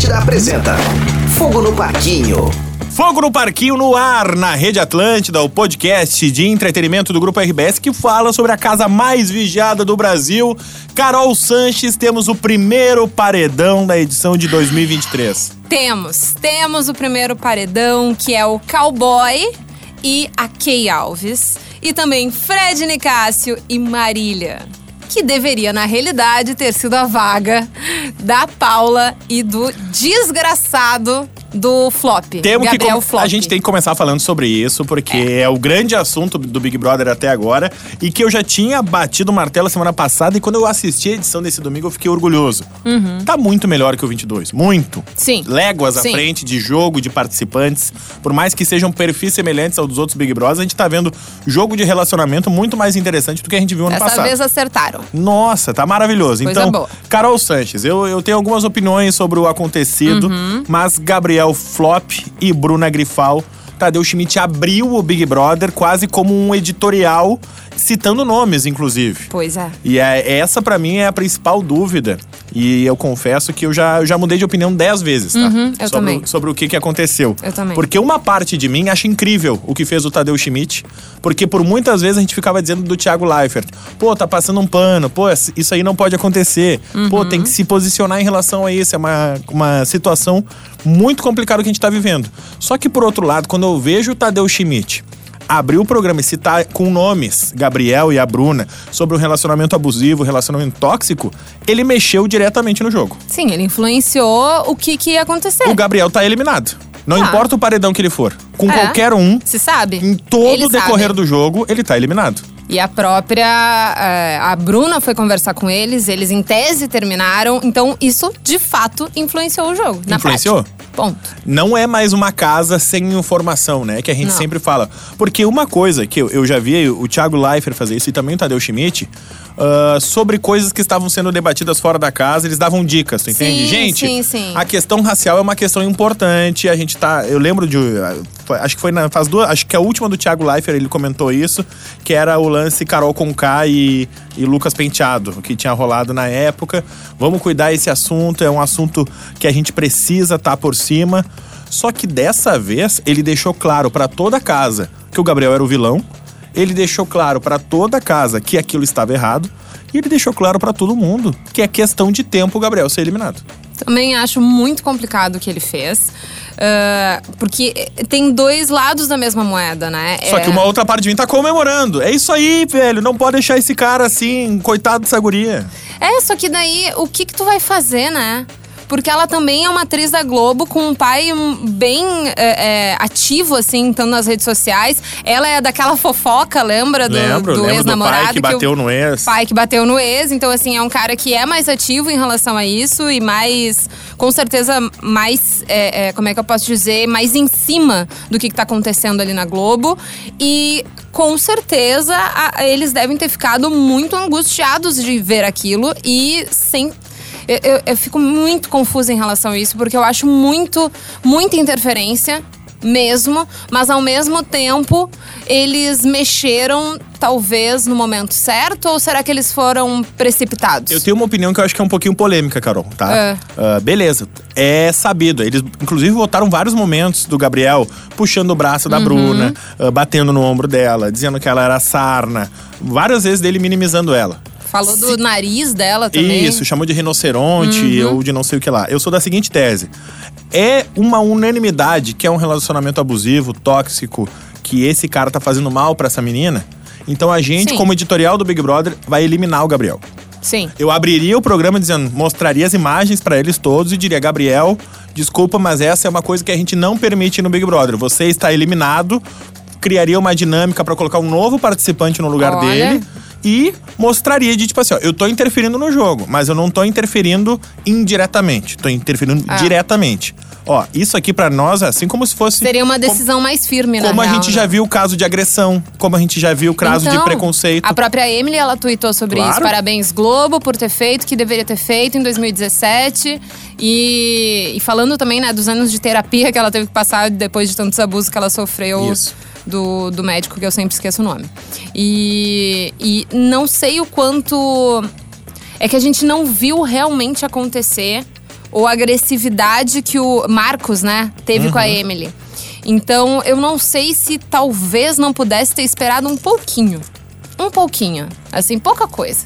Atlântida apresenta Fogo no Parquinho. Fogo no Parquinho no ar, na Rede Atlântida, o podcast de entretenimento do Grupo RBS que fala sobre a casa mais vigiada do Brasil. Carol Sanches, temos o primeiro paredão da edição de 2023. Temos, temos o primeiro paredão, que é o Cowboy e a Kay Alves. E também Fred Nicásio e Marília. Que deveria, na realidade, ter sido a vaga da Paula e do desgraçado do Flop. Temos que Gabriel com- Flop. a gente tem que começar falando sobre isso, porque é. o grande assunto do Big Brother até agora e que eu já tinha batido o martelo semana passada e quando eu assisti a edição desse domingo eu fiquei orgulhoso. Tá muito melhor que o 22, muito. Uhum. Sim. Léguas à Sim. frente de jogo, de participantes, por mais que sejam perfis semelhantes aos dos outros Big Brothers, a gente tá vendo jogo de relacionamento muito mais interessante do que a gente viu ano Dessa passado. vez acertaram. Nossa, tá maravilhoso. Coisa então, boa. Carol Sanches, eu, eu tenho algumas opiniões sobre o acontecido, Uhum. mas Gabriel Flop e Bruna Grifal, Tadeu Schmidt abriu o Big Brother quase como um editorial, citando nomes, inclusive. Pois é. E é, essa, pra mim, é a principal dúvida. E eu confesso que eu já, eu já mudei de opinião dez vezes, tá? Uhum, eu sobre, também. o- Sobre o que, que aconteceu. Eu também. Porque uma parte de mim acha incrível o que fez o Tadeu Schmidt. Porque por muitas vezes a gente ficava dizendo do Thiago Leifert. Pô, tá passando um pano. Pô, isso aí não pode acontecer. Pô, Uhum. tem que se posicionar em relação a isso. É uma, uma situação muito complicada que a gente tá vivendo. Só que por outro lado, quando eu vejo o Tadeu Schmidt abriu o programa e citar com nomes, Gabriel e a Bruna, sobre o relacionamento abusivo, relacionamento tóxico, ele mexeu diretamente no jogo. Sim, ele influenciou o que, que ia acontecer. O Gabriel tá eliminado. Não Tá. importa o paredão que ele for. Com É. qualquer um, Se sabe? em todo Ele o decorrer sabe. do jogo, ele tá eliminado. E a própria. eh, a Bruna foi conversar com eles, eles em tese terminaram. Então, isso de fato influenciou o jogo. Influenciou? Ponto. Não é mais uma casa sem informação, né? Que a gente Não. sempre fala. Porque uma coisa que eu, eu já vi o Thiago Leifert fazer isso e também o Tadeu Schmidt, ah, sobre coisas que estavam sendo debatidas fora da casa, eles davam dicas, tu entende? Sim, gente, sim, sim. a questão racial é uma questão importante. A gente tá. Eu lembro de. Acho que foi na. Faz duas. Acho que a última do Thiago Leifert, ele comentou isso, que era o lance Carol Conká e, e Lucas Penteado, que tinha rolado na época. Vamos cuidar esse assunto, é um assunto que a gente precisa estar por cima. Só que dessa vez ele deixou claro pra toda a casa que o Gabriel era o vilão. Ele deixou claro pra toda a casa que aquilo estava errado. E ele deixou claro pra todo mundo que é questão de tempo o Gabriel ser eliminado. Também acho muito complicado o que ele fez. ah, porque tem dois lados da mesma moeda, né? Só É- que uma outra parte de mim tá comemorando. É isso aí, velho. Não pode deixar esse cara assim, coitado dessa guria. É, só que daí, o que que tu vai fazer, né? Porque ela também é uma atriz da Globo com um pai bem é, é, ativo, assim, estando nas redes sociais. Ela é daquela fofoca, lembra? Do, lembro, do ex-namorado. pai que bateu o no ex. Pai que bateu no ex. Então, assim, é um cara que é mais ativo em relação a isso e mais, com certeza, mais, é, é, como é que eu posso dizer, mais em cima do que, que tá acontecendo ali na Globo. E com certeza a- eles devem ter ficado muito angustiados de ver aquilo e sem. Eu, eu- eu fico muito confusa em relação a isso, porque eu acho muito, muita interferência mesmo, mas ao mesmo tempo eles mexeram talvez no momento certo ou será que eles foram precipitados? Eu tenho uma opinião que eu acho que é um pouquinho polêmica, Carol, tá? É. Ah, beleza. É sabido. Eles, inclusive, votaram vários momentos do Gabriel puxando o braço Uhum. da Bruna, ah, batendo no ombro dela, dizendo que ela era sarna. Várias vezes dele minimizando ela. Falou do nariz dela também. Isso, chamou de rinoceronte Uhum. ou de não sei o que lá. Eu sou da seguinte tese. É uma unanimidade que é um relacionamento abusivo, tóxico, que esse cara tá fazendo mal pra essa menina. Então a gente, Sim. como editorial do Big Brother, vai eliminar o Gabriel. Sim. Eu abriria o programa dizendo, mostraria as imagens pra eles todos e diria, Gabriel, desculpa, mas essa é uma coisa que a gente não permite no Big Brother. Você está eliminado, criaria uma dinâmica pra colocar um novo participante no lugar Olha. dele e mostraria de tipo assim, ó, eu tô interferindo no jogo, mas eu não tô interferindo indiretamente, tô interferindo Ah. diretamente. Ó, isso aqui pra nós é assim como se fosse Seria uma decisão mais firme, na como a gente né? já viu o caso de agressão, como a gente já viu o caso de Então, preconceito. A própria Emily, ela tweetou sobre Claro. isso. Parabéns, Globo, por ter feito o que deveria ter feito em 2017. E, e falando também, né, dos anos de terapia que ela teve que passar depois de tantos abusos que ela sofreu Isso. do, do médico, que eu sempre esqueço o nome. E, e não sei o quanto. É que a gente não viu realmente acontecer ou agressividade que o Marcos, né, teve com a Emily. Então, eu não sei se talvez não pudesse ter esperado um pouquinho. Um pouquinho. Assim, pouca coisa.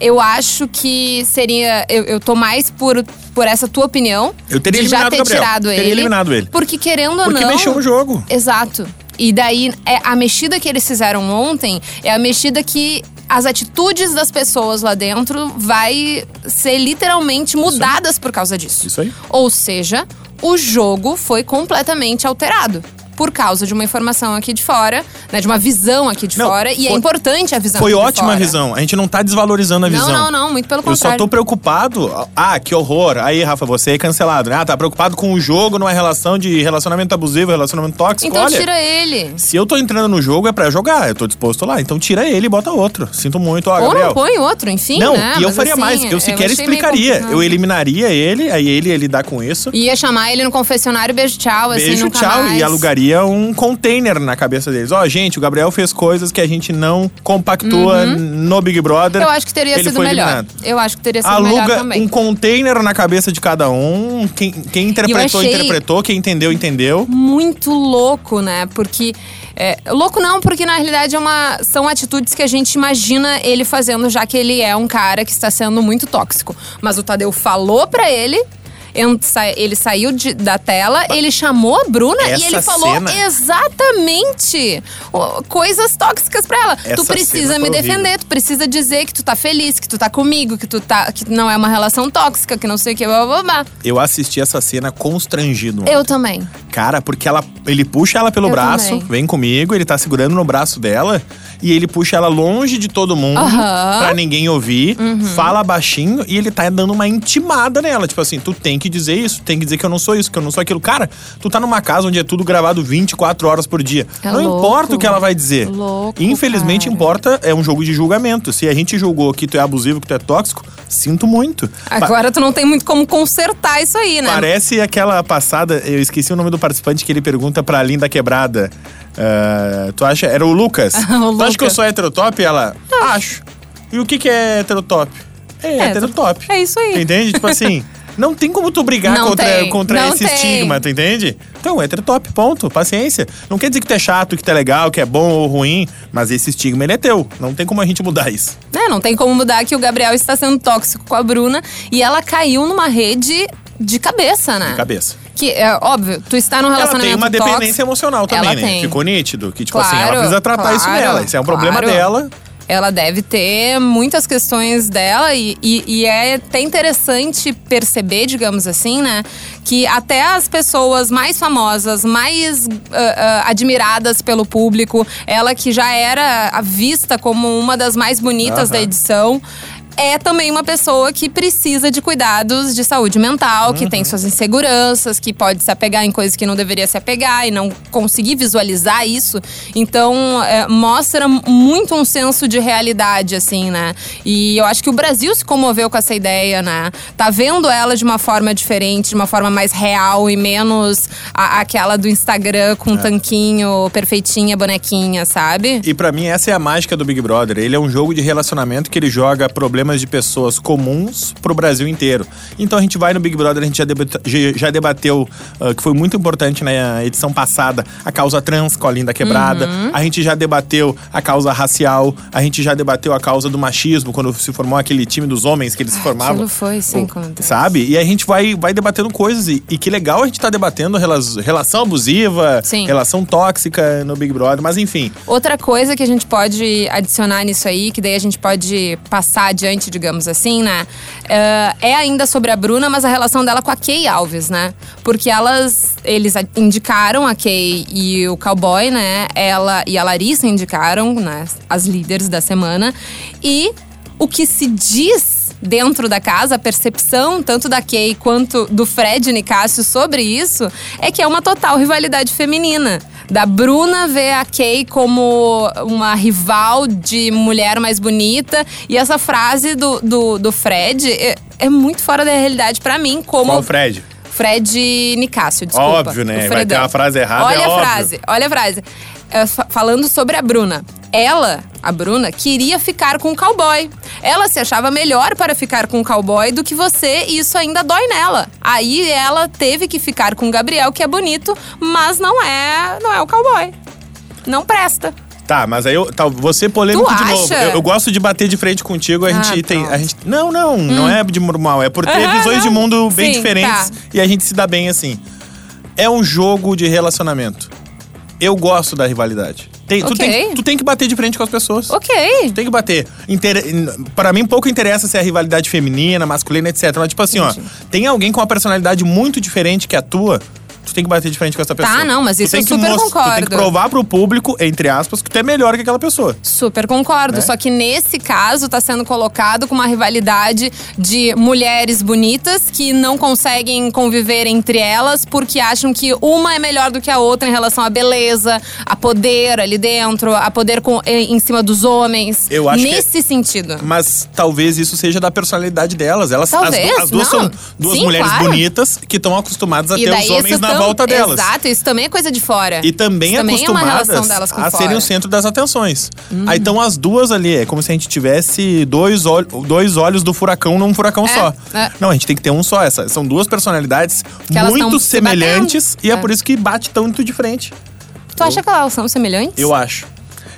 Eu acho que seria. Eu, eu tô mais por, por essa tua opinião. Eu teria de já eliminado ter o Gabriel. tirado Teria ele. eliminado ele. Porque querendo ou Porque não. mexeu no jogo. Exato. E daí, é, a mexida que eles fizeram ontem é a mexida que as atitudes das pessoas lá dentro vai ser literalmente mudadas por causa disso. Isso aí. Ou seja, o jogo foi completamente alterado. Por causa de uma informação aqui de fora, né? De uma visão aqui de Não, fora. E é foi- importante a visão Foi ótima a visão. A gente não tá desvalorizando a Não, visão. não, não, muito pelo Eu só contrário. tô preocupado. Ah, que horror. Aí, Rafa, você é cancelado, né? Ah, tá preocupado com o jogo numa relação de relacionamento abusivo, relacionamento tóxico. Então Olha, tira ele. se eu tô entrando no jogo é pra jogar, eu tô disposto lá. Então tira ele e bota outro. Sinto muito, ó, Ou Gabriel. não põe outro, enfim. Não, né? e eu Mas, faria assim, mais. Eu sequer meio explicaria. Eu eliminaria ele, aí ele ia lidar com isso. Ia chamar ele no confessionário, beijo, tchau, assim, Beijo, tchau. mais. E alugaria um container na cabeça deles. Ó, gente, o Gabriel fez coisas que a gente não compactua no Big Brother. Uhum. Eu acho que teria sido melhor. eliminado. Eu acho que teria sido melhor Aluga também. um container na cabeça de cada um. Quem, quem interpretou, interpretou. Quem entendeu, entendeu. Muito louco, né? Porque. é, louco não, porque na realidade é uma, são atitudes que a gente imagina ele fazendo, já que ele é um cara que está sendo muito tóxico. Mas o Tadeu falou pra ele. Ele saiu de- da tela, ele chamou a Bruna e Essa ele falou cena- exatamente coisas tóxicas pra ela. Essa tu precisa cena me defender, horrível. tu precisa dizer que tu tá feliz, que tu tá comigo, que tu tá que não é uma relação tóxica, que não sei o que, blá blá blá. Eu assisti essa cena constrangido. Eu também. Cara, porque ela, ele puxa ela pelo Eu braço, também. vem comigo, ele tá segurando no braço dela e ele puxa ela longe de todo mundo. Uhum. pra ninguém ouvir, fala baixinho e ele tá dando uma intimada nela, tipo assim, tu tem que dizer isso, tem que dizer que eu não sou isso, que eu não sou aquilo. Cara, tu tá numa casa onde é tudo gravado 24 horas por dia. É não louco. importa o que ela vai dizer. Louco, Infelizmente cara. importa, é um jogo de julgamento. Se a gente julgou que tu é abusivo, que tu é tóxico, sinto muito. Pa- Agora tu não tem muito como consertar isso aí, né? Parece aquela passada, eu esqueci o nome do participante que ele pergunta pra Linda Quebrada. Ah, tu acha? Era o Lucas. O Tu acha que eu sou heterotop? Ela, acho. E o que, que é heterotop? É, É, heterotop. é isso aí. Entende? Tipo assim, não tem como tu brigar Não contra, tem, contra não esse tem. estigma, tu entende? Então, heterotop, ponto. Paciência. Não quer dizer que tu é chato, que tu é legal, que é bom ou ruim, mas esse estigma ele é teu. Não tem como a gente mudar isso. É, não tem como mudar que o Gabriel está sendo tóxico com a Bruna e ela caiu numa rede de cabeça, né? Cabeça. Que é óbvio, tu está num Ela relacionamento tem uma tóxico, dependência emocional também, ela né? tem. Ficou nítido. Que, tipo assim, ela Claro, precisa tratar isso claro, nela. Isso é um problema claro. dela. Ela deve ter muitas questões dela e, e, e é até interessante perceber, digamos assim, né? Que até as pessoas mais famosas, mais ah, ah, admiradas pelo público, ela que já era vista como uma das mais bonitas Aham. da edição. É também uma pessoa que precisa de cuidados de saúde mental, que Uhum. tem suas inseguranças, que pode se apegar em coisas que não deveria se apegar e não conseguir visualizar isso. Então, é, mostra muito um senso de realidade, assim, né? E eu acho que o Brasil se comoveu com essa ideia, né? Tá vendo ela de uma forma diferente, de uma forma mais real e menos a- aquela do Instagram com tanquinho, perfeitinha, bonequinha, sabe? E pra mim, essa é a mágica do Big Brother. Ele é um jogo de relacionamento que ele joga problemas de pessoas comuns pro Brasil inteiro. Então a gente vai no Big Brother, a gente já, debate- já- debateu, ah, que foi muito importante na edição passada, a causa trans com a Linda Quebrada. Uhum. A gente já debateu a causa racial. A gente já debateu a causa do machismo, quando se formou aquele time dos homens que eles se formavam. aquilo foi sem O- conta. Sabe? E a gente vai, vai debatendo coisas. E, e que legal a gente tá debatendo rela- relação abusiva, Sim. relação tóxica no Big Brother. Mas enfim, Outra coisa que a gente pode adicionar nisso aí, que daí a gente pode passar adiante, digamos assim, né? É é ainda sobre a Bruna, mas a relação dela com a Kay Alves, né? Porque elas, eles indicaram a Kay e o cowboy, né? Ela e a Larissa indicaram, né? As líderes da semana. E o que se diz dentro da casa, a percepção tanto da Kay quanto do Fred Nicásio sobre isso, é que é uma total rivalidade feminina. Da Bruna ver a Kay como uma rival de mulher mais bonita. E essa frase do, do, do Fred é, é muito fora da realidade pra mim, como. qual o Fred? Fred Nicásio, desculpa. Óbvio, né? Vai ter uma frase errada, Olha é a óbvio. frase, olha a frase. É, fa- falando sobre a Bruna. Ela, a Bruna, queria ficar com o cowboy. Ela se achava melhor para ficar com o cowboy do que você e isso ainda dói nela. Aí ela teve que ficar com o Gabriel, que é bonito, mas não é, não é o cowboy. Não presta. Tá, mas aí eu, tá, você polêmico Tu de novo. Eu, eu gosto de bater de frente contigo, a Ah, gente tem. A gente, não, não, não é de normal. É por ter visões de mundo bem Sim, diferentes tá. e a gente se dá bem assim. É um jogo de relacionamento. Eu gosto da rivalidade. Tem, tu, Ok. tem, tu tem que bater de frente com as pessoas. Ok. Tu tem que bater. Inter... Para mim, pouco interessa se é rivalidade feminina, masculina, etc. Mas, tipo assim, Entendi. ó, tem alguém com uma personalidade muito diferente que a tua, tu tem que bater de frente com essa pessoa. não, mas isso eu super mos- Tu tem concordo. que provar pro público, entre aspas, que tu é melhor que aquela pessoa. Super concordo. Né? Só que nesse caso tá sendo colocado com uma rivalidade de mulheres bonitas que não conseguem conviver entre elas porque acham que uma é melhor do que a outra em relação à beleza, a poder ali dentro, a poder com, em em cima dos homens. Eu acho que- nesse sentido. Mas talvez isso seja da personalidade delas. Elas, Talvez, as, as duas não. são duas Sim, mulheres claro. bonitas que estão acostumadas a E ter os homens na volta delas. Exato, isso também é coisa de fora. E também isso também é uma acostumadas relação delas com a fora. serem o centro das atenções. Aí estão as duas ali, é como se a gente tivesse dois, ol- dois olhos do furacão num furacão É, só. é. Não, a gente tem que ter um só. Essa, são duas personalidades Que muito se semelhantes batendo. e é, É. por isso que bate tanto de frente. Tu acha que elas são semelhantes? Eu acho.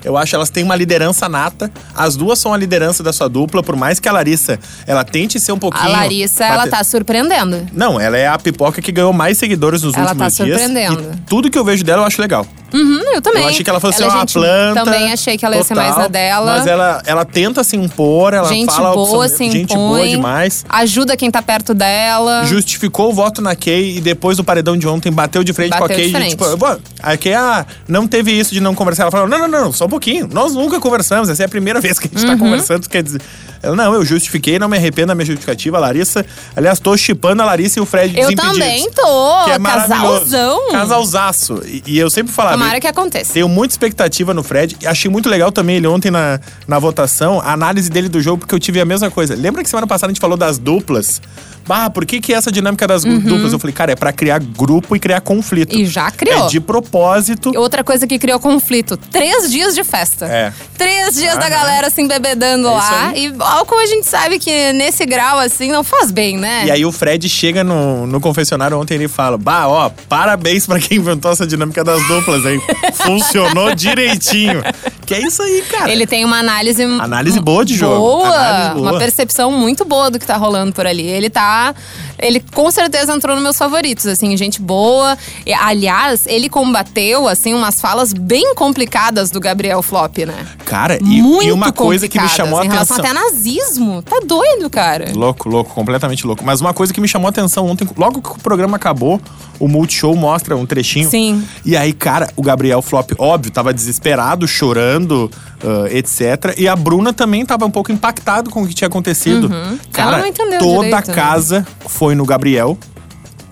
Eu acho que elas têm uma liderança nata. As duas são a liderança da sua dupla, por mais que a Larissa ela tente ser um pouquinho. A Larissa, ela bate- tá surpreendendo. Não, ela é a pipoca que ganhou mais seguidores nos Ela últimos tá dias. surpreendendo. E tudo que eu vejo dela eu acho legal. Uhum, eu também. Eu achei que ela fosse é ser uma gente- planta. Também achei que ela ia ser mais total, na dela. Mas ela, ela tenta se impor, ela gente fala a opção boa, dela, se Gente impõe. boa demais. Ajuda quem tá perto dela. Justificou o voto na Kay e depois do paredão de ontem bateu de frente com a Bateu Kay. e. Tipo, "Bom, a Kay ah, não teve isso de não conversar. Ela falou: não, não, não, só um pouquinho. Nós nunca conversamos. Essa é a primeira vez que a gente Uhum. tá conversando. Quer dizer, ela, não, eu justifiquei, não me arrependo da minha justificativa. A Larissa, aliás, tô chipando a Larissa e o Fred Eu também tô. Que é. Casalzão. Casalzaço. E, e eu sempre falava. Tomara que aconteça. Tenho muita expectativa no Fred. Achei muito legal também ele ontem na, na votação, a análise dele do jogo, porque eu tive a mesma coisa. Lembra que semana passada a gente falou das duplas? Bah, por que, que essa dinâmica das gu- duplas? Eu falei, cara, é pra criar grupo e criar conflito. Uhum. E já criou. É de propósito. Outra coisa que criou conflito: três dias de festa. É. Três dias da Aham. galera se embebedando É lá. E álcool a gente sabe que nesse grau assim não faz bem, né? E aí o Fred chega no, no confessionário ontem e ele fala: Bah, ó, parabéns pra quem inventou essa dinâmica das duplas, hein? Funcionou direitinho. Que é isso aí, cara. Ele tem uma análise. Análise boa de jogo. Boa, boa. uma percepção muito boa do que tá rolando por ali. Ele tá. Ele com certeza entrou nos meus favoritos, assim, gente boa. E, aliás, ele combateu, assim, umas falas bem complicadas do Gabriel Flop, né? Cara, e, muito e uma coisa que me chamou a em relação atenção. até nazismo. Tá doido, cara. Louco, louco, completamente louco. Mas uma coisa que me chamou a atenção ontem, logo que o programa acabou, o Multishow mostra um trechinho. Sim. E aí, cara, o Gabriel Flop, óbvio, tava desesperado, chorando, ah, etc. E a Bruna também tava um pouco impactado com o que tinha acontecido. Cara, Uhum. Ela não entendeu toda direito, a né? casa foi no Gabriel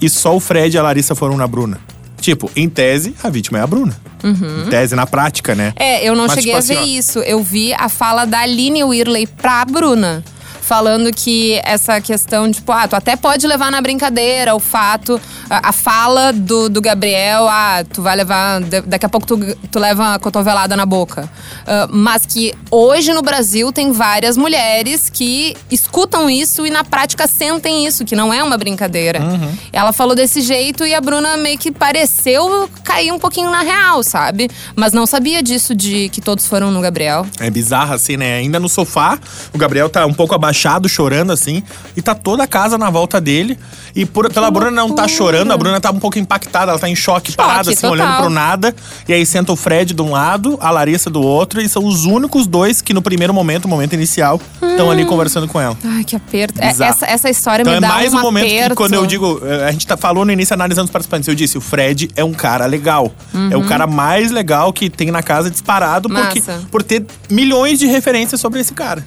e só o Fred e a Larissa foram na Bruna. Tipo, em tese, a vítima é a Bruna. Em tese, na prática, né? É, eu não Mas, cheguei tipo a ver assim, ó, isso. Eu vi a fala da Aline Whirley pra Bruna. Falando que essa questão, tipo, ah, tu até pode levar na brincadeira o fato, a, a fala do, do Gabriel, ah, tu vai levar, da- daqui a pouco tu, tu leva uma cotovelada na boca. Ah, mas que hoje no Brasil tem várias mulheres que escutam isso e na prática sentem isso, que não é uma brincadeira. Uhum. Ela falou desse jeito e a Bruna meio que pareceu cair um pouquinho na real, sabe? Mas não sabia disso de que todos foram no Gabriel. É bizarro, assim, né? Ainda no sofá, o Gabriel tá um pouco abaixado, chorando, assim. E tá toda a casa na volta dele. E por- pela Bruna não tá loucura. Chorando, a Bruna tá um pouco impactada, ela tá em choque, parada, assim, total. olhando pro nada. E aí senta o Fred de um lado, a Larissa do outro. E são os únicos dois que no primeiro momento, o momento inicial, estão ali conversando com ela. Ai, que aperto. É, essa, essa história Então me é dá mais um um momento aperto. que quando eu digo, eh, a gente tá, falou no início analisando os participantes, eu disse, o Fred é um cara legal. É o cara mais legal que tem na casa disparado porque, Uhum. Massa. por ter milhões de referências sobre esse cara.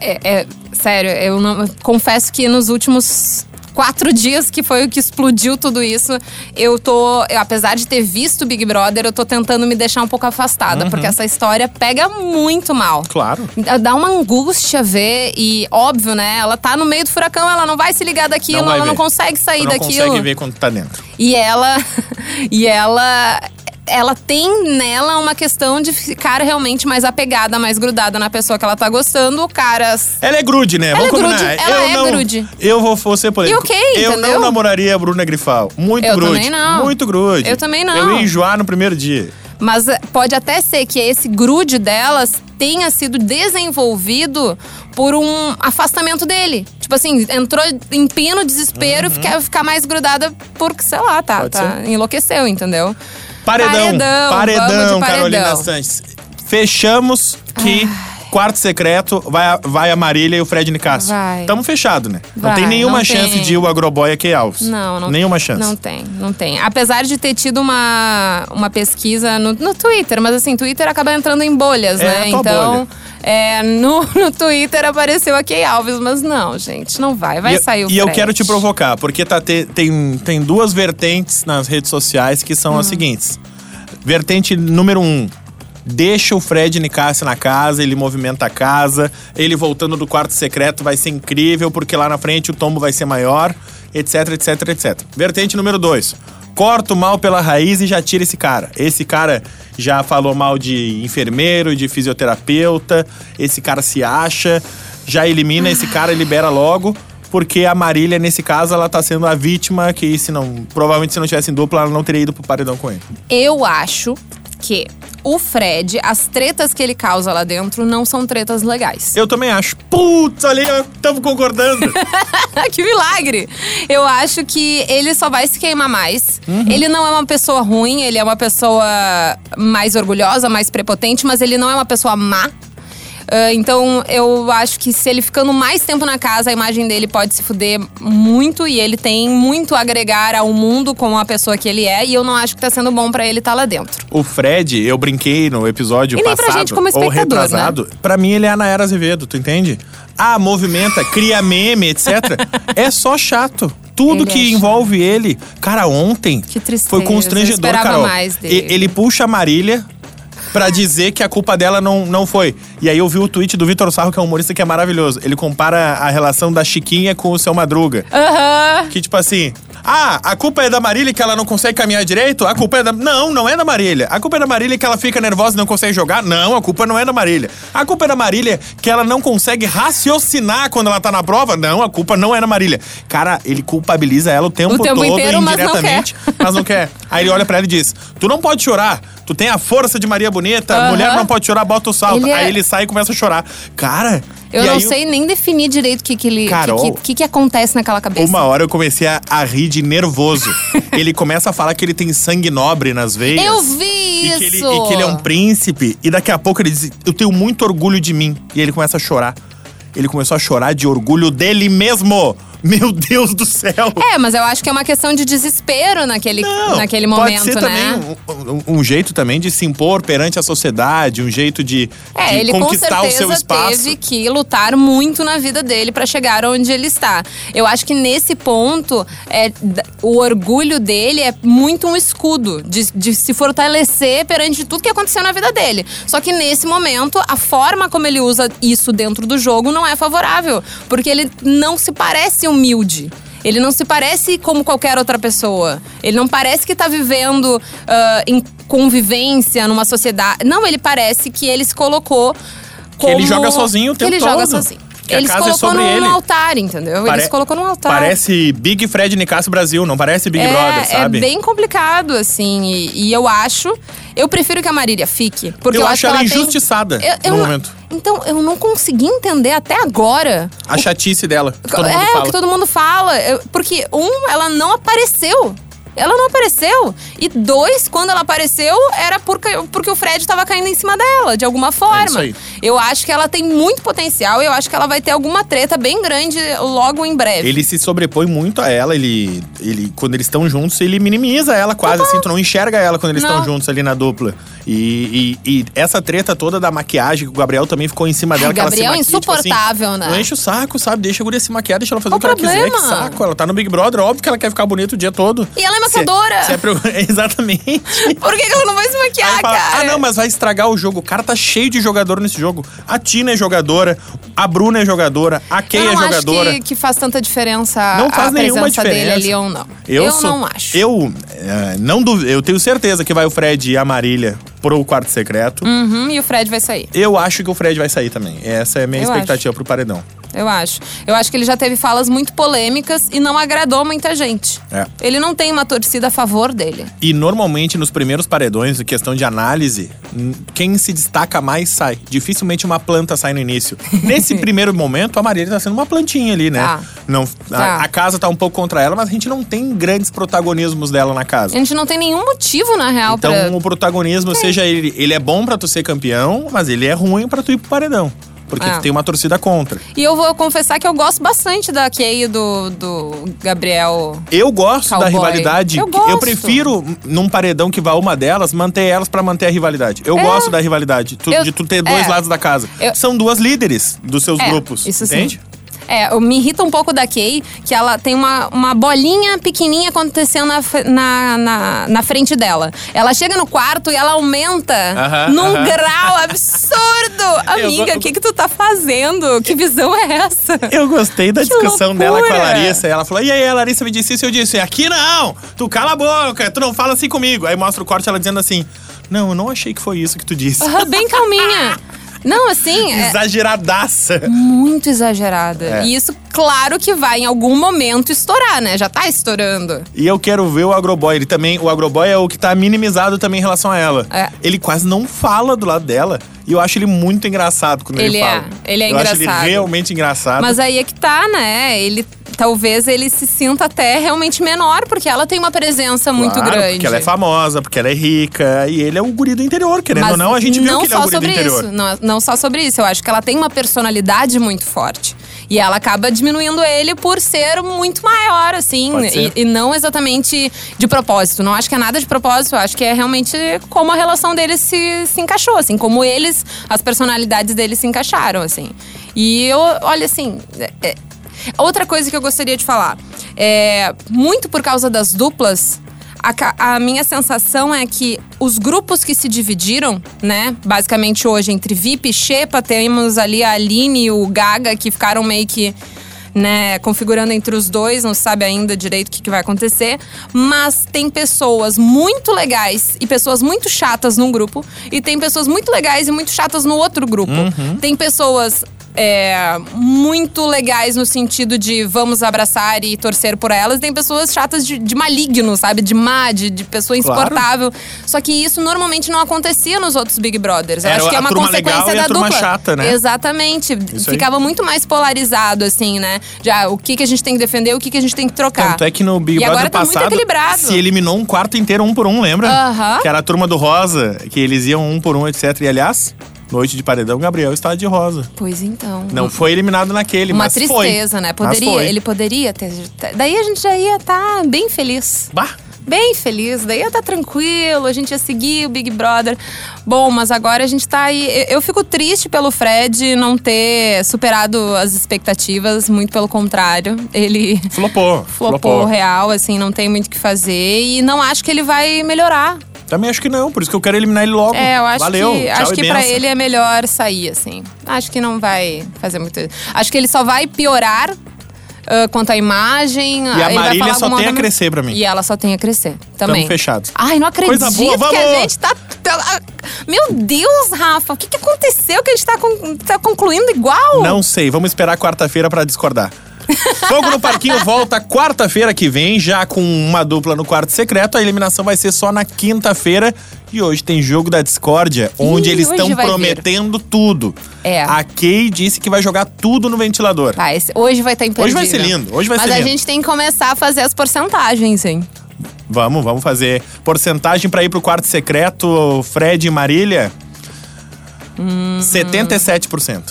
É, é- sério, eu não- confesso que nos últimos quatro dias que foi o que explodiu tudo isso, eu tô, eu, apesar de ter visto Big Brother, eu tô tentando me deixar um pouco afastada, porque essa história pega muito mal. Claro. Dá- uma angústia ver e, óbvio, né? Ela tá no meio do furacão, ela não vai se ligar daquilo, Não ela não ver. consegue sair não daquilo. consegue ver quando tá dentro. E ela. E ela. Ela tem nela uma questão de ficar realmente mais apegada, mais grudada na pessoa que ela tá gostando. O cara. Ela é grude, né? Vamos é combinar. grude, ela eu é não, grude. Eu vou ser polêmico. ok, Eu entendeu? não namoraria a Bruna Grifal. Muito Eu grude. também não. Muito grude. Eu também não. Eu ia enjoar no primeiro dia. Mas eh, pode até ser que esse grude delas tenha sido desenvolvido por um afastamento dele. Tipo assim, entrou em pino, desespero, e quer ficar mais grudada porque, sei lá, tá, Uhum. Pode tá enlouqueceu, entendeu? Paredão. Paredão, Paredão, de Carolina paredão. Sanches. Fechamos que quarto secreto vai a, vai a Marília e o Fred Nicasso. Vai. Tamo fechado, né? não Vai, tem nenhuma não chance tem. de o Agroboy aqui Alves. Não, não Nenhuma tem. chance. Não tem, não tem. Apesar de ter tido uma, uma pesquisa no, no Twitter, mas assim, Twitter acaba entrando em bolhas, É, né? Então, bolha. é, no, no Twitter apareceu a Kay Alves, mas não, gente, não vai. Vai e, sair o E eu Fred. quero te provocar, porque tá te- tem, tem duas vertentes nas redes sociais que Hum. são as seguintes. Vertente número um. Deixa o Fred Nicassi na casa, ele movimenta a casa, ele voltando do quarto secreto vai ser incrível, porque lá na frente o tombo vai ser maior, etc, etc, etc. Vertente número dois. Corta o mal pela raiz e já tira esse cara. Esse cara já falou mal de enfermeiro, de fisioterapeuta, esse cara se acha, já elimina esse cara, libera logo porque a Marília, nesse caso, ela tá sendo a vítima que, se não. Provavelmente, se não tivesse em dupla, ela não teria ido pro paredão com ele. Eu acho que o Fred, as tretas que ele causa lá dentro não são tretas legais. Eu também acho. Putz, ali, estamos concordando. que milagre! Eu acho que ele só vai se queimar mais. Uhum. Ele não é uma pessoa ruim, ele é uma pessoa mais orgulhosa, mais prepotente, mas ele não é uma pessoa má. Ah, então, eu acho que se ele ficando mais tempo na casa, a imagem dele pode se fuder muito e ele tem muito a agregar ao mundo como a pessoa que ele é. E eu não acho que tá sendo bom pra ele estar lá dentro. o Fred, eu brinquei no episódio E nem pra passado. gente como ou né? retrasado. Pra mim, ele é a Nayara Azevedo, tu entende? Ah, movimenta, cria meme, etc. é só chato. Tudo Ele que é chato. envolve ele. Cara, ontem foi constrangedor, Carol. E- Ele puxa a Marília pra dizer que a culpa dela não, não foi. E aí eu vi o tweet do Vitor Sarro, que é um humorista que é maravilhoso. Ele compara a relação da Chiquinha com o seu Madruga. Aham. Que tipo assim. Ah, a culpa é da Marília que ela não consegue caminhar direito? A culpa é da. Não, não é da Marília. A culpa é da Marília que ela fica nervosa e não consegue jogar? Não, a culpa não é da Marília. A culpa é da Marília que ela não consegue raciocinar quando ela tá na prova? Não, a culpa não é da Marília. Cara, ele culpabiliza ela o tempo, O tempo todo, inteiro, mas não indiretamente, mas não quer. Aí ele olha pra ela e diz: Tu não pode chorar. Tu tem a força de Maria Bonita, Aham. mulher não pode chorar, bota o salto. Ele é- Aí ele sai e começa a chorar. Cara. Eu e não aí sei nem definir direito o que, que ele. Carol, que, que, que acontece naquela cabeça. Uma hora eu comecei a, a rir de nervoso. ele começa a falar que ele tem sangue nobre nas veias. Eu vi E isso! que, ele, e que ele é um príncipe. E daqui a pouco ele diz: Eu tenho muito orgulho de mim. E ele começa a chorar. Ele começou a chorar de orgulho dele mesmo. Meu Deus do céu! É, mas eu acho que é uma questão de desespero naquele, Não, naquele pode momento, ser né? também um, um- um jeito também de se impor perante a sociedade, um jeito de, É, de ele conquistar com o seu espaço. teve que lutar muito na vida dele pra chegar onde ele está. Eu acho que nesse ponto, é, o orgulho dele é muito um escudo de, de se fortalecer perante tudo que aconteceu na vida dele. Só que nesse momento, a forma como ele usa isso dentro do jogo não é favorável, porque ele não se parece humilde. Ele não se parece como qualquer outra pessoa. Ele não parece que tá vivendo ah, em convivência numa sociedade. Não, ele parece que ele se colocou Que ele como- joga sozinho o que tempo ele joga todo. sozinho. Que a ele se casa é sobre ele. altar, entendeu? Pare- se colocou num altar. Parece Big Fred Nicasso Brasil, não parece Big é, Brother, sabe? É bem complicado, assim. E, e eu acho. Eu prefiro que a Marília fique. Porque eu, Eu acho ela ela tem- injustiçada Eu- eu no não- momento. Então, eu não consegui entender até agora. A chatice dela. É, o que todo mundo fala. Eu- Porque, um, ela não apareceu. Ela não apareceu. E dois, quando ela apareceu, era porque, porque o Fred tava caindo em cima dela, de alguma forma. É isso aí. Eu acho que ela tem muito potencial e eu acho que ela vai ter alguma treta bem grande logo em breve. Ele se sobrepõe muito a ela, ele, ele quando eles estão juntos, ele minimiza ela quase assim, tu não enxerga ela quando eles estão juntos ali na dupla. E, e- e essa treta toda da maquiagem, que o Gabriel também ficou em cima dela, que Gabriel é ela se maquia, tipo assim, insuportável, né? Não enche o saco, sabe? Deixa a guria se maquiar, deixa ela fazer Qual o que ela quiser, que problema? saco. Ela tá no Big Brother, óbvio que ela quer ficar bonita o dia todo. E ela é maquiadora. Se é pro- Exatamente. Por que, que ela não vai se maquiar, fala, cara? ah, não, mas vai estragar o jogo. O cara tá cheio de jogador nesse jogo. A Tina é jogadora, a Bruna é jogadora, a Kay é jogadora. acho que, que faz tanta diferença Não a faz nenhuma presença dele diferença. ali ou não. Eu, Eu, sou- não acho. Eu é, não duvido, eu tenho certeza que vai o Fred e a Marília pro quarto secreto. Uhum, e o Fred vai sair. Eu acho que o Fred vai sair também. Essa é a minha Eu expectativa pro paredão. Eu acho. Eu acho que ele já teve falas muito polêmicas e não agradou muita gente. É. Ele não tem uma torcida a favor dele. E normalmente nos primeiros paredões, em questão de análise, quem se destaca mais sai. Dificilmente uma planta sai no início. Nesse primeiro momento, a Marília tá sendo uma plantinha ali, né? Tá. Não, Tá. a, a casa tá um pouco contra ela, mas a gente não tem grandes protagonismos dela na casa. A gente não tem nenhum motivo, na real, Então pra. o protagonismo, seja ele, ele é bom pra tu ser campeão, mas ele é ruim pra tu ir pro paredão. Porque tu tem uma torcida contra. E eu vou confessar que eu gosto bastante da Kay e do, do Gabriel. Eu gosto da Cowboy. rivalidade. Eu gosto. prefiro, num paredão que vá uma delas, manter elas pra manter a rivalidade. Eu É. gosto da rivalidade. Tu- Eu- de tu ter dois é. lados da casa. Eu- São duas líderes dos seus É, grupos. isso sim. É, me irrita um pouco da Kay, que ela tem uma, uma bolinha pequenininha acontecendo na, na, na, na frente dela. Ela chega no quarto e ela aumenta Aham, num aham. grau absurdo. Amiga, o que que tu tá fazendo? Que visão é essa? Eu gostei da Que discussão dela com a loucura! Larissa. Ela falou: e aí, a Larissa me disse isso, eu disse: aqui não! Tu cala a boca, tu não fala assim comigo. Aí mostra o corte ela dizendo assim: não, eu não achei que foi isso que tu disse. Aham, Bem calminha. Não, assim, é Exageradaça. muito exagerada. É. E isso, claro que vai em algum momento estourar, né? Já tá estourando. E eu quero ver o Agroboy. Ele também, o Agroboy é o que tá minimizado também em relação a ela. É. Ele quase não fala do lado dela. E eu acho ele muito engraçado quando ele, Ele é, fala. ele é eu acho ele engraçado. realmente engraçado. Mas aí é que tá, né? Ele talvez ele se sinta até realmente menor, porque ela tem uma presença muito Claro, grande. Porque ela é famosa, porque ela é rica. E ele é o guri do interior, querendo ou não, a gente viu que ele é o guri do interior. Isso, não, não só sobre isso. Eu acho que ela tem uma personalidade muito forte. E ela acaba diminuindo ele por ser muito maior, assim. E, e não exatamente de propósito. Não acho que é nada de propósito. Eu acho que é realmente como a relação deles se, se encaixou, assim. Como eles, as personalidades deles se encaixaram, assim. E eu, olha, assim. é- é- outra coisa que eu gostaria de falar. É, muito por causa das duplas, a, a minha sensação é que os grupos que se dividiram, né? Basicamente hoje, entre VIP e Xepa, temos ali a Aline e o Gaga, que ficaram meio que. Né, configurando entre os dois, não sabe ainda direito o que, que vai acontecer. Mas tem pessoas muito legais e pessoas muito chatas num grupo. E tem pessoas muito legais e muito chatas no outro grupo. Tem pessoas é, muito legais no sentido de vamos abraçar e torcer por elas. Tem pessoas chatas de, de maligno, sabe? De má, de, de pessoa Claro. insuportável. Só que isso normalmente não acontecia nos outros Big Brothers. Eu Era acho que é uma turma consequência da turma dupla. chata, né? Exatamente. Isso aí. Ficava muito mais polarizado, assim, né? Já o que, que a gente tem que defender, o que, que a gente tem que trocar. Tanto é que no Big E Brother agora tá muito equilibrado. se eliminou um quarto inteiro um por um, lembra? Aham. Que era a turma do Rosa, que eles iam um por um, etc. E aliás, noite de paredão, Gabriel está de rosa. Pois então. Não foi eliminado naquele, Uma mas foi. tristeza, né? Mas Poderia, foi. ele poderia ter. Daí a gente já ia estar bem feliz. Bah, bem feliz, daí ia estar tranquilo, a gente ia seguir o Big Brother. Bom, mas agora a gente tá aí. Eu- fico triste pelo Fred não ter superado as expectativas, muito pelo contrário. Ele flopou. flopou real, assim, não tem muito o que fazer e não acho que ele vai melhorar. Também acho que não, por isso que eu quero eliminar ele logo. É, eu acho Valeu, que, acho que pra benção. ele é melhor sair, assim. Acho que não vai fazer muito. Acho que ele só vai piorar ah, quanto à imagem. E a Marília só tem a crescer pra mim. E ela só tem a crescer também. Tamo fechados. Ai, não acredito Coisa boa, que a vamos! gente tá. Meu Deus, Rafa, o que, que aconteceu que a gente tá, con- tá concluindo igual? Não sei, vamos esperar quarta-feira pra discordar. Fogo no Parquinho volta quarta-feira que vem, já com uma dupla no quarto secreto. A eliminação vai ser só na quinta-feira. E hoje tem jogo da discórdia, onde Ih, eles estão prometendo tudo. É. A Kay disse que vai jogar tudo no ventilador. Tá, esse- hoje vai estar imperdível. Hoje vai ser lindo, hoje vai Mas ser a lindo. gente tem que começar a fazer as porcentagens, hein? Vamos, vamos fazer porcentagem pra ir pro quarto secreto, Fred e Marília. Hum. 77%.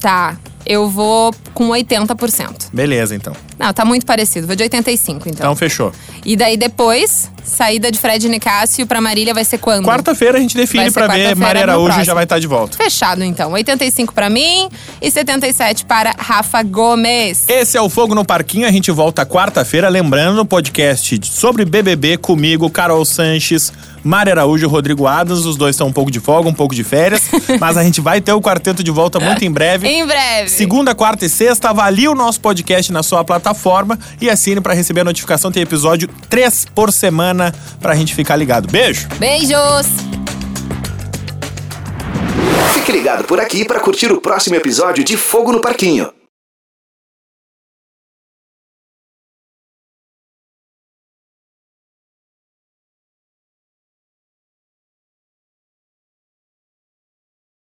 Tá. Eu vou com 80%. Beleza, então. Não, tá muito parecido. Vou de 85, então. Então fechou. E daí depois, saída de Fred Nicásio pra Marília vai ser quando? Quarta-feira a gente define pra ver. Maria Araújo já vai estar de volta. Fechado, então. 85 pra mim e 77 para Rafa Gomes. Esse é o Fogo no Parquinho. A gente volta quarta-feira. Lembrando, no podcast sobre BBB comigo, Carol Sanches, Mária Araújo e Rodrigo Adams. Os dois estão um pouco de folga, um pouco de férias. mas a gente vai ter o quarteto de volta muito em breve. Em breve. Segunda, quarta e sexta, avalie o nosso podcast na sua plataforma e assine pra receber a notificação. Tem episódio três por semana pra gente ficar ligado. Beijo! Beijos! Fique ligado por aqui para curtir o próximo episódio de Fogo no Parquinho.